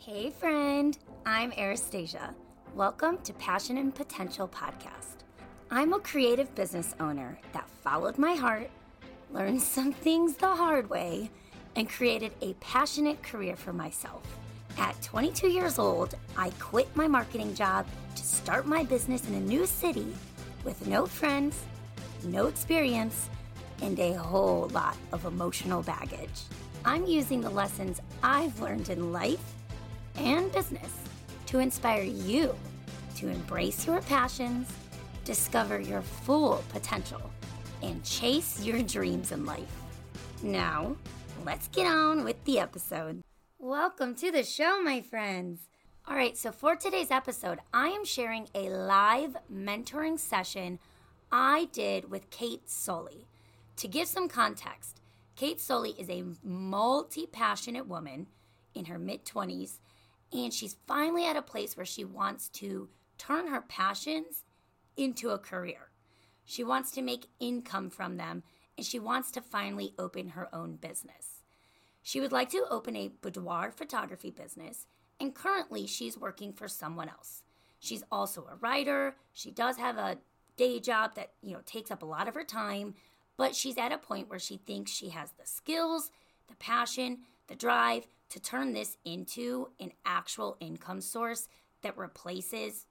Hey, friend. I'm Anastasia. Welcome to Passion and Potential Podcast. I'm a creative business owner that followed my heart, learned some things the hard way, and created a passionate career for myself. At 22 years old, I quit my marketing job to start my business in a new city with no friends, no experience, and a whole lot of emotional baggage. I'm using the lessons I've learned in life and business to inspire you to embrace your passions, discover your full potential, and chase your dreams in life. Now, let's get on with the episode. Welcome to the show, my friends. All right, so for today's episode, I am sharing a live mentoring session I did with Kate Sully. To give some context, Kate Sully is a multi passionate woman in her mid 20s and she's finally at a place where she wants to turn her passions into a career. She wants to make income from them and she wants to finally open her own business. She would like to open a boudoir photography business, and currently she's working for someone else. She's also a writer. She does have a day job that, you know, takes up a lot of her time, but she's at a point where she thinks she has the skills, the passion, the drive to turn this into an actual income source that replaces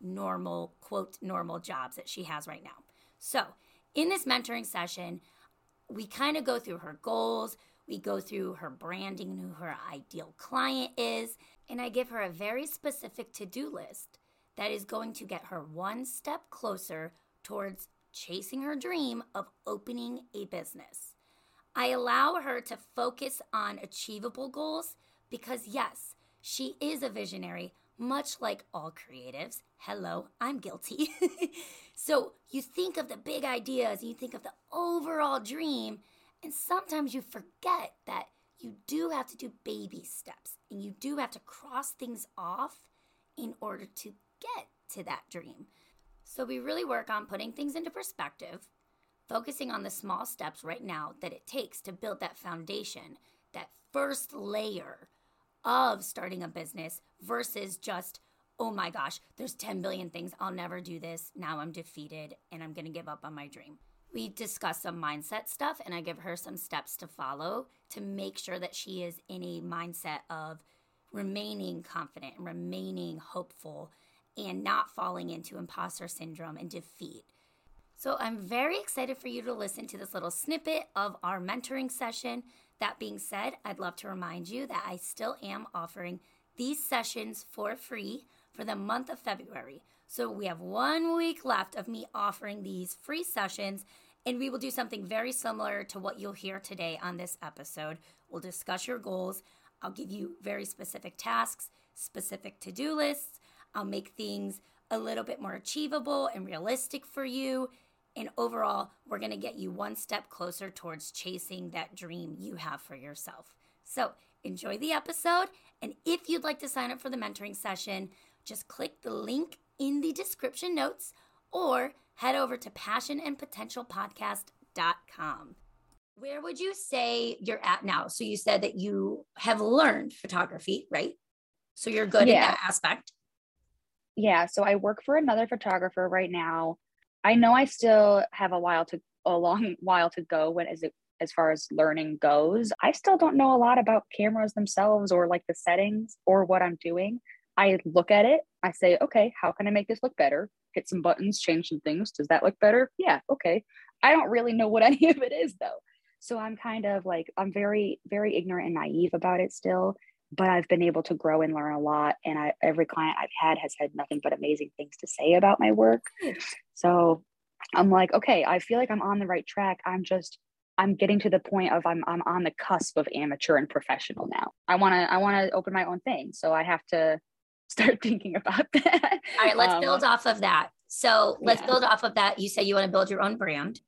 normal, quote, normal jobs that she has right now. So, in this mentoring session, we kind of go through her goals, we go through her branding, who her ideal client is, and I give her a very specific to do list that is going to get her one step closer towards chasing her dream of opening a business. I allow her to focus on achievable goals because, yes, she is a visionary, much like all creatives. Hello, I'm guilty. so you think of the big ideas, you think of the overall dream, and sometimes you forget that you do have to do baby steps and you do have to cross things off in order to get to that dream. So we really work on putting things into perspective focusing on the small steps right now that it takes to build that foundation, that first layer of starting a business versus just, oh my gosh, there's 10 billion things. I'll never do this. Now I'm defeated and I'm going to give up on my dream. We discuss some mindset stuff and I give her some steps to follow to make sure that she is in a mindset of remaining confident and remaining hopeful and not falling into imposter syndrome and defeat. So I'm very excited for you to listen to this little snippet of our mentoring session. That being said, I'd love to remind you that I still am offering these sessions for free for the month of February. So we have one week left of me offering these free sessions, and we will do something very similar to what you'll hear today on this episode. We'll discuss your goals. I'll give you very specific tasks, specific to do lists. I'll make things a little bit more achievable and realistic for you. And overall, we're going to get you one step closer towards chasing that dream you have for yourself. So, enjoy the episode. And if you'd like to sign up for the mentoring session, just click the link in the description notes or head over to passionandpotentialpodcast.com. Where would you say you're at now? So, you said that you have learned photography, right? So, you're good yeah. in that aspect. Yeah. So, I work for another photographer right now I know I still have a while to a long while to go when as it as far as learning goes. I still don't know a lot about cameras themselves or like the settings or what I'm doing. I look at it, I say, okay, how can I make this look better? Hit some buttons, change some things. Does that look better? Yeah, okay. I don't really know what any of it is though. So I'm kind of like, I'm very, very ignorant and naive about it still but I've been able to grow and learn a lot. And I, every client I've had has had nothing but amazing things to say about my work. So I'm like, okay, I feel like I'm on the right track. I'm just, I'm getting to the point of I'm, I'm on the cusp of amateur and professional now. I want to, I want to open my own thing. So I have to start thinking about that. All right, let's um, build off of that. So let's yeah. build off of that. You say you want to build your own brand.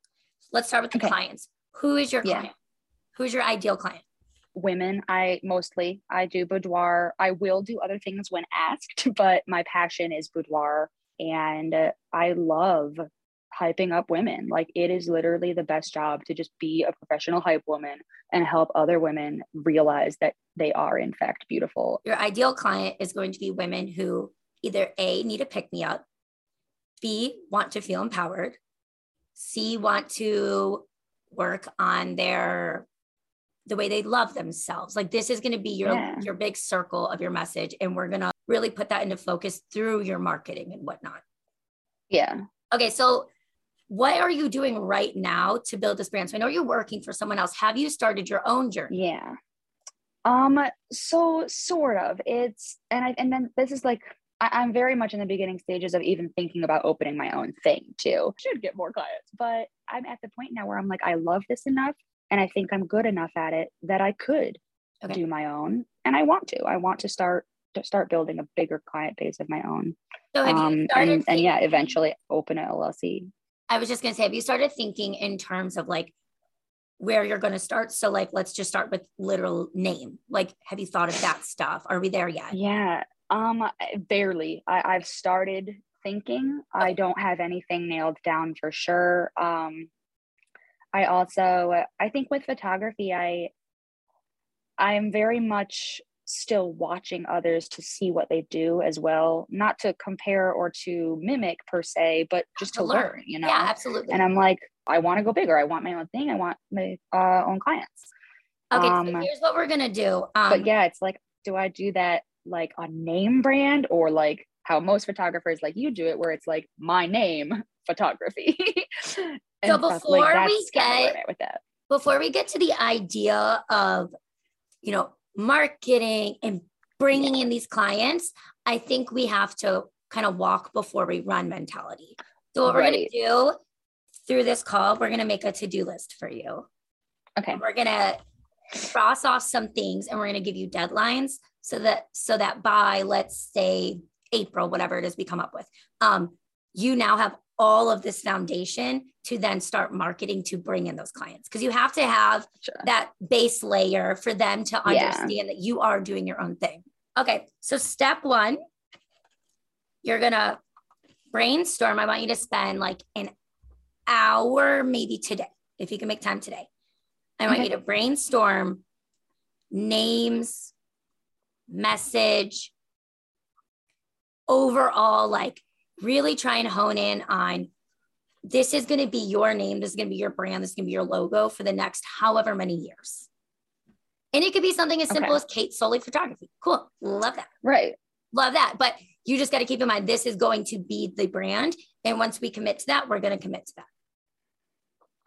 Let's start with the okay. clients. Who is your client? Yeah. Who's your ideal client? Women i mostly i do boudoir i will do other things when asked but my passion is boudoir and i love hyping up women. Like it is literally the best job to just be a professional hype woman and help other women realize that they are in fact beautiful. Your ideal client is going to be women who either A need a pick me up, B want to feel empowered, C want to work on their the way they love themselves. Like this is going to be your yeah. your big circle of your message and we're going to really put that into focus through your marketing and whatnot. Yeah. Okay, so what are you doing right now to build this brand? So I know you're working for someone else. Have you started your own journey? Yeah. Um, so sort of. It's and I and then this is like I, am very much in the beginning stages of even thinking about opening my own thing too. Should get more clients, but I'm at the point now where I'm like, I love this enough and I think I'm good enough at it that I could okay. do my own. And I want to. I want to start to start building a bigger client base of my own. So have um, and, and yeah, eventually open an LLC. I was just gonna say, have you started thinking in terms of like where you're gonna start? So like let's just start with literal name. Like, have you thought of that stuff? Are we there yet? Yeah. Um barely. I, I've started thinking. Okay. I don't have anything nailed down for sure. Um I also I think with photography, I I'm very much still watching others to see what they do as well. Not to compare or to mimic per se but just to, to learn. learn. you know? yeah absolutely. And i'm like i want to go bigger. I want my own thing. I want my uh, own clients. Okay um, so here's what we're gonna do. um, but yeah it's like do i do that like a name brand or like how most photographers like you do it where it's like my name photography so before like we get with that before we get to the idea of you know marketing and bringing in these clients, I think we have to kind of walk before we run mentality. So, what right. we're going to do through this call, we're going to make a to do list for you. Okay. And we're going to cross off some things and we're going to give you deadlines so that so that by let's say April whatever it is we come up with um you now have all of this foundation to then start marketing to bring in those clients because you have to have sure. that base layer for them to understand yeah. that you are doing your own thing. Okay, so step one, you're gonna brainstorm. I want you to spend like an hour, maybe today, if you can make time today. I want okay. you to brainstorm names, message, overall, like really try and hone in on this is going to be your name. This is going to be your brand. This is going to be your logo for the next however many years. And it could be something as simple okay. as Kate Sully Photography. Cool. Love that. Right. Love that. But you just got to keep in mind this is going to be the brand. And once we commit to that, we're going to commit to that.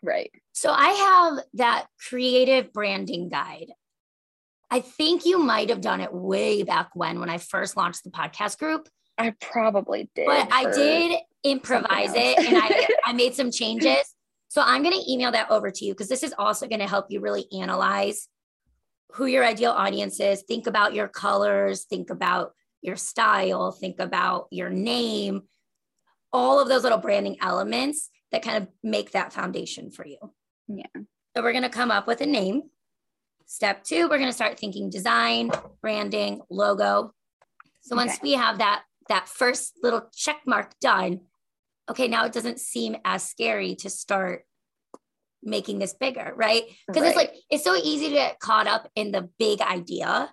Right. So I have that creative branding guide. I think you might have done it way back when, when I first launched the podcast group. I probably did. But I did improvise it and I, I made some changes. So I'm going to email that over to you because this is also going to help you really analyze who your ideal audience is. Think about your colors, think about your style, think about your name, all of those little branding elements that kind of make that foundation for you. Yeah. So we're going to come up with a name. Step two, we're going to start thinking design, branding, logo. So once okay. we have that that first little check mark done, okay, now it doesn't seem as scary to start making this bigger, right? Because right. it's like it's so easy to get caught up in the big idea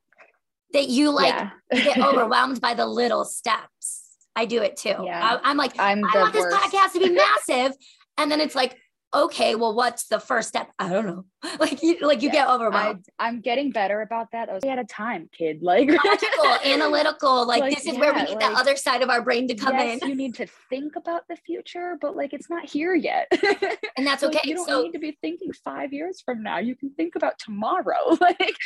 that you like yeah. get overwhelmed by the little steps. I do it too. Yeah. I, am like, I'm I want this podcast to be massive. And then it's like, okay, well, what's the first step? I don't know. Like you, like you yeah, get overwhelmed. I, am getting better about that. I was at a time, kid. Like logical, analytical. Like, like, this is yeah, where we need like, the other side of our brain to come yes, in. You need to think about the future, but like it's not here yet. and that's okay. you don't so, need to be thinking five years from now. You can think about tomorrow. like,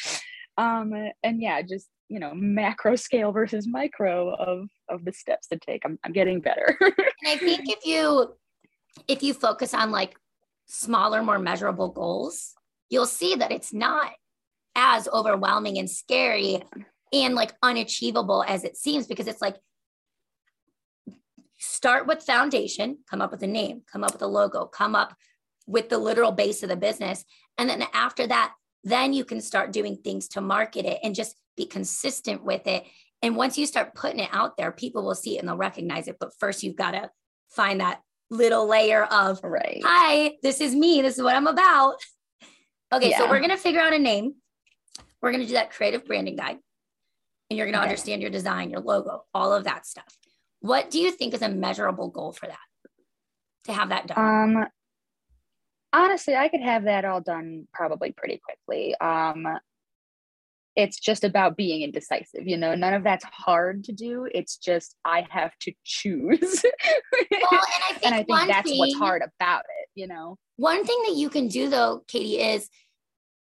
um, and yeah, just you know, macro scale versus micro of of the steps to take. I'm I'm getting better. and I think if you if you focus on like smaller, more measurable goals, you'll see that it's not as overwhelming and scary and like unachievable as it seems because it's like start with foundation, come up with a name, come up with a logo, come up with the literal base of the business. And then after that, then you can start doing things to market it and just be consistent with it. And once you start putting it out there, people will see it and they'll recognize it. But first, you've got to find that little layer of, right. hi, this is me. This is what I'm about. Okay, so we're going to figure out a name. We're going to do that creative branding guide. And you're going to Okay. understand your design, your logo, all of that stuff. What do you think is a measurable goal for that? To have that done? Um, honestly, I could have that all done probably pretty quickly. Um, it's just about being indecisive, you know. None of that's hard to do. It's just I have to choose, well, and I think, and I think that's thing, what's hard about it, you know. One thing that you can do though, Katie, is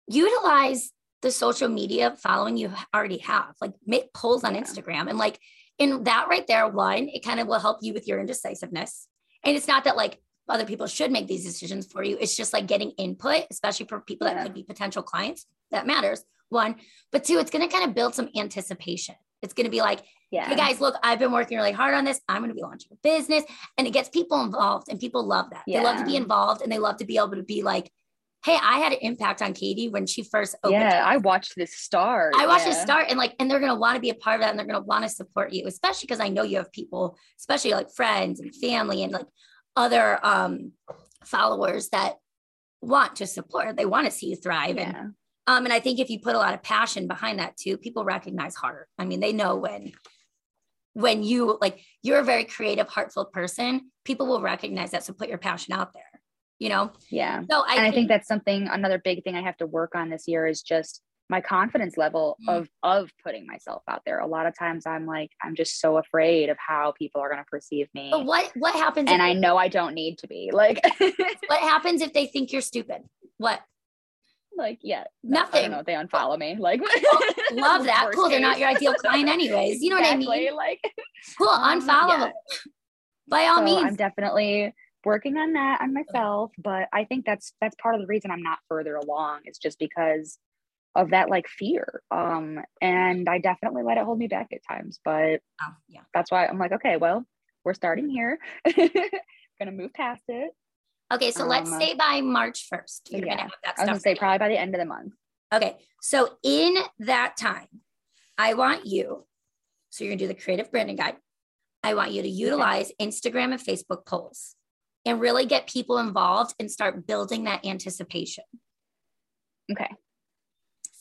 utilize the social media following you already have. Like make polls on Yeah. Instagram and like in that right there, one, it kind of will help you with your indecisiveness. And it's not that like other people should make these decisions for you. It's just like getting input, especially for people that Yeah. could be potential clients. That matters. One, but two, it's going to kind of build some anticipation. It's going to be like, Yeah, hey guys, look, I've been working really hard on this. I'm going to be launching a business. And it gets people involved, and people love that. They love to be involved and they love to be able to be like, hey, I had an impact on Katie when she first opened. yeah. I watched this start. I watched it yeah. start and like, and they're gonna want to be a part of that and they're gonna want to support you, especially because I know you have people, especially like friends and family and like other um followers that want to support. They want to see you thrive. And Yeah, um, and I think if you put a lot of passion behind that too, people recognize heart. I mean, they know when when you like you're a very creative, heartful person, people will recognize that. So put your passion out there, you know? yeah. So I, and I think that's something another big thing I have to work on this year is just my confidence level Mm. of of putting myself out there. A lot of times I'm like I'm just so afraid of how people are going to perceive me. but what what happens and I know I don't need to be like what happens if they think you're stupid? What? Like yeah, no, I Nothing. don't know, they unfollow me. Like Love that. Cool. They're not your ideal client anyways. You know Exactly, what I mean? Like Cool. Um, Unfollow yeah. them. By all so means. I'm definitely working on that on myself, but I think that's that's part of the reason I'm not further along is just because of that like fear. Um and I definitely let it hold me back at times, but Oh, yeah. that's why I'm like, okay, well, we're starting here. gonna move past it. Okay. So let's um, say by March 1st, you're gonna have that stuff I was gonna say probably by the end of the month. Okay. So in that time, I want you, so you're to do the creative branding guide. I want you to utilize Instagram and Facebook polls and really get people involved and start building that anticipation. Okay.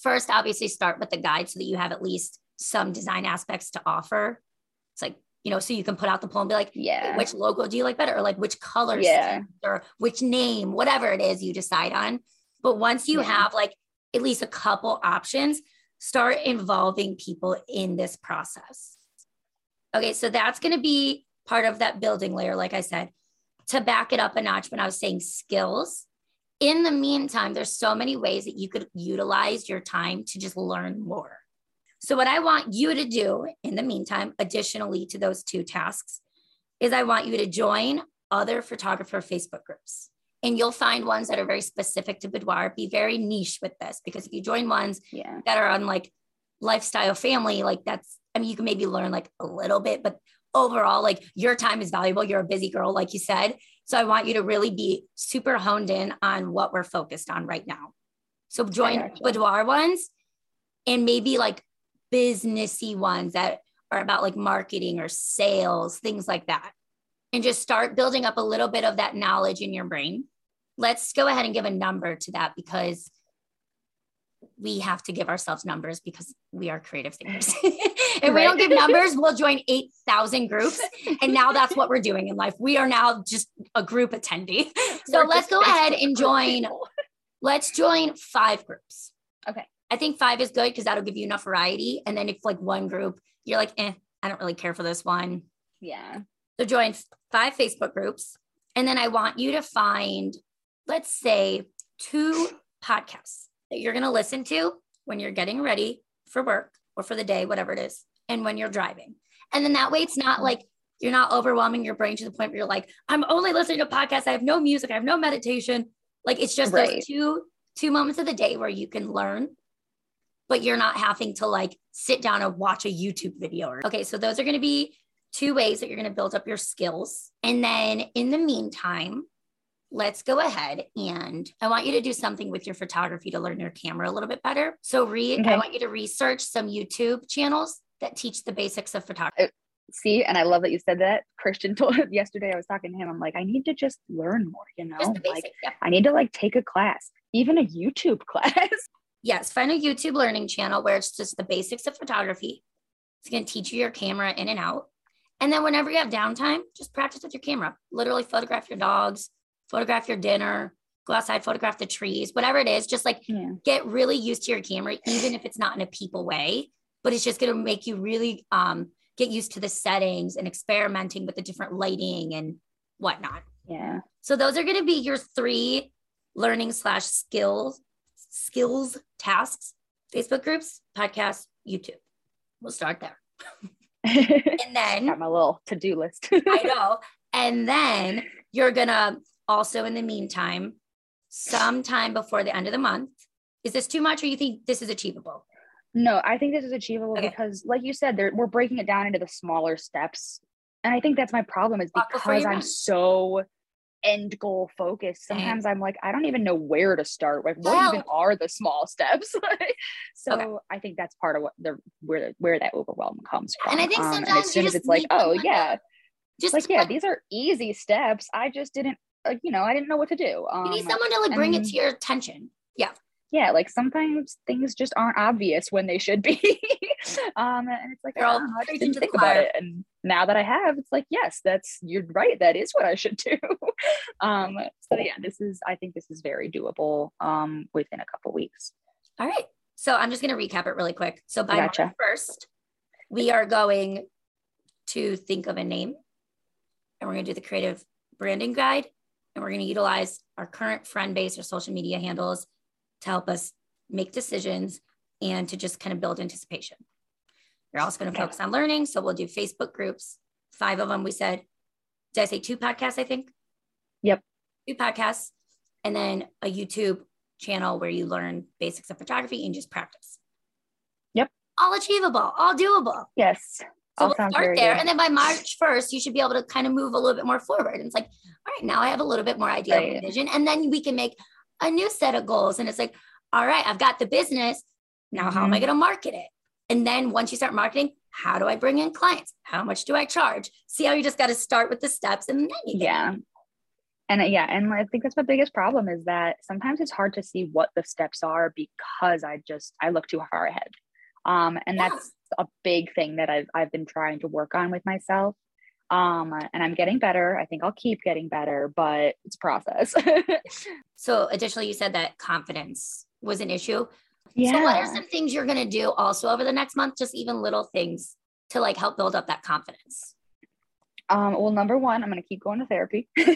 First, obviously, start with the guide so that you have at least some design aspects to offer. It's like, you know, so you can put out the poll and be like, Yeah. which logo do you like better? Or like which color Yeah. or which name? whatever it is you decide on. But once you Yeah. have like at least a couple options start involving people in this process. Okay so that's going to be part of that building layer like i said to back it up a notch when i was saying skills. In the meantime there's so many ways that you could utilize your time to just learn more so what i want you to do in the meantime additionally to those two tasks is I want you to join other photographer Facebook groups. And you'll find ones that are very specific to boudoir. Be very niche with this because if you join ones Yeah. that are on like lifestyle family, like that's, I mean, you can maybe learn like a little bit, but overall, like your time is valuable. You're a busy girl, like you said. So I want you to really be super honed in on what we're focused on right now. So join boudoir ones and maybe like businessy ones that are about like marketing or sales, things like that. And just start building up a little bit of that knowledge in your brain. Let's go ahead and give a number to that because we have to give ourselves numbers because we are creative thinkers. if we don't give numbers, we'll join 8,000 groups. And now that's what we're doing in life. We are now just a group attendee. So We're let's go ahead and join let's join five groups. Okay. I think five is good because that'll give you enough variety. And then if like one group, you're like, eh, I don't really care for this one. Yeah. So join five Facebook groups. And then I want you to find, let's say, two podcasts that you're going to listen to when you're getting ready for work or for the day, whatever it is, and when you're driving. And then that way it's not like you're not overwhelming your brain to the point where you're like, I'm only listening to podcasts. I have no music. I have no meditation. Like it's just Right. those two two moments of the day where you can learn but you're not having to like sit down and watch a YouTube video. Or, okay, so those are going to be two ways that you're going to build up your skills. And then in the meantime, let's go ahead and I want you to do something with your photography to learn your camera a little bit better. So read, I want you to research some YouTube channels that teach the basics of photography. Uh, see, and I love that you said that. Christian told yesterday, I was talking to him. I'm like, I need to just learn more, you know? The like, yeah. I need to like take a class, even a YouTube class. Yes, find a YouTube learning channel where it's just the basics of photography. It's going to teach you your camera in and out. And then whenever you have downtime, just practice with your camera. Literally photograph your dogs, photograph your dinner, go outside, photograph the trees, whatever it is. Just like yeah. get really used to your camera, even if it's not in a people way, but it's just going to make you really um, get used to the settings and experimenting with the different lighting and whatnot. Yeah. So those are going to be your three learning slash skills skills tasks: Facebook groups, podcast, YouTube. We'll start there, and then Got my little to do list. I know, and then you're gonna also in the meantime, sometime before the end of the month. Is this too much, or you think this is achievable? No, I think this is achievable Okay. because, like you said, we're breaking it down into the smaller steps, and I think that's my problem is because I'm run. so end goal focused. Same. Sometimes I'm like, I don't even know where to start. Like, what Well- even are the small steps? so Okay. I think that's part of what the where where that overwhelm comes from. And I think Um, sometimes as you soon as it's like, oh yeah, Just like yeah, these are easy steps. I just didn't, uh, you know, I didn't know what to do. Um, you need someone to like bring it to your attention. yeah, like sometimes things just aren't obvious when they should be. um, and it's like, They're all oh, I didn't think about it. And now that I have, it's like, yes, that's you're right. That is what I should do. um, so yeah, this is I think this is very doable um within a couple weeks. All right. So I'm just going to recap it really quick. So by Gotcha. March 1st, we are going to think of a name and we're going to do the creative branding guide and we're going to utilize our current friend base or social media handles to help us make decisions and to just kind of build anticipation. We're also going to focus on learning. So we'll do Facebook groups, five of them. We said, did I say two podcasts? I think. Yep. Two podcasts and then a YouTube channel where you learn basics of photography and just practice. Yep. All achievable, all doable. Yes. So All we'll start there. good. And then by March 1st, you should be able to kind of move a little bit more forward. And it's like, all right, now I have a little bit more idea of Right. vision. And then we can make a new set of goals. And it's like, all right, I've got the business. Now, how am I Mhm. going to market it? And then once you start marketing, how do I bring in clients? How much do I charge? See how you just got to start with the steps and then you get yeah and uh, yeah and i think that's my biggest problem is that sometimes it's hard to see what the steps are because i just i look too far ahead um and Yeah. that's a big thing that i've i've been trying to work on with myself um and i'm getting better i think i'll keep getting better but it's a process So, additionally, you said that confidence was an issue. yeah So, what are some things you're going to do also over the next month? Just even little things to like help build up that confidence. Um, well, number one, I'm going to keep going to therapy. girl.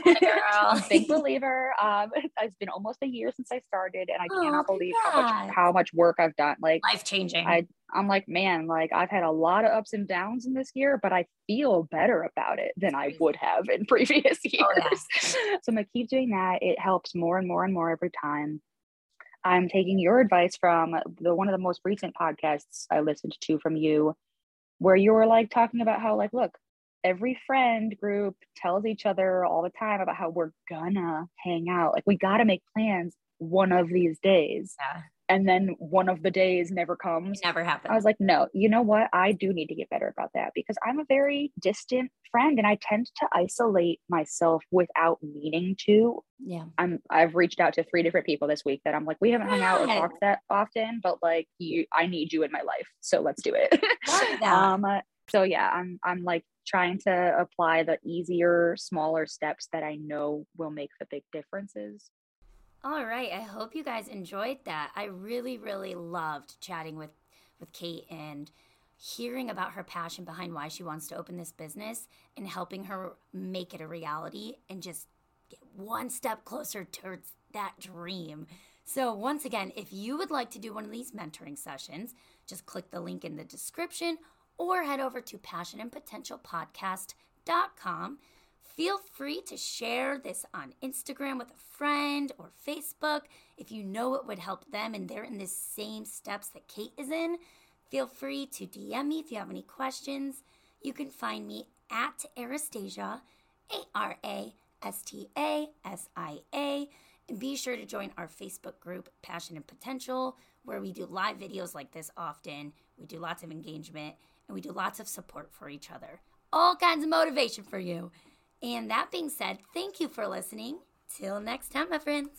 I'm a big believer. Um, it's been almost a year since I started, and I Oh, cannot believe how much how much work I've done. Like, Life changing. I I'm like, man, like I've had a lot of ups and downs in this year, but I feel better about it than I would have in previous years. Oh, yeah. so I'm gonna keep doing that. It helps more and more and more every time. I'm taking your advice from the one of the most recent podcasts I listened to from you, where you were like talking about how like, look, every friend group tells each other all the time about how we're gonna hang out. Like we gotta make plans one of these days. Yeah. And then one of the days never comes. It never happens. I was like, no, you know what? I do need to get better about that because I'm a very distant friend and I tend to isolate myself without meaning to. yeah. I'm I've reached out to three different people this week that I'm like, we haven't hung out or talked that often, but like you I need you in my life. So let's do it. Um so yeah, I'm I'm like trying to apply the easier, smaller steps that I know will make the big differences. All right. I hope you guys enjoyed that. I really, really loved chatting with with Kate and hearing about her passion behind why she wants to open this business and helping her make it a reality and just get one step closer towards that dream. So, once again, if you would like to do one of these mentoring sessions, just click the link in the description or head over to passionandpotentialpodcast.com. Feel free to share this on Instagram with a friend or Facebook if you know it would help them and they're in the same steps that Kate is in. Feel free to DM me if you have any questions. You can find me at Arastasia, A R A S T A S I A. And be sure to join our Facebook group, Passion and Potential, where we do live videos like this often. We do lots of engagement and we do lots of support for each other. all kinds of motivation for you. And that being said, thank you for listening. Till next time, my friends.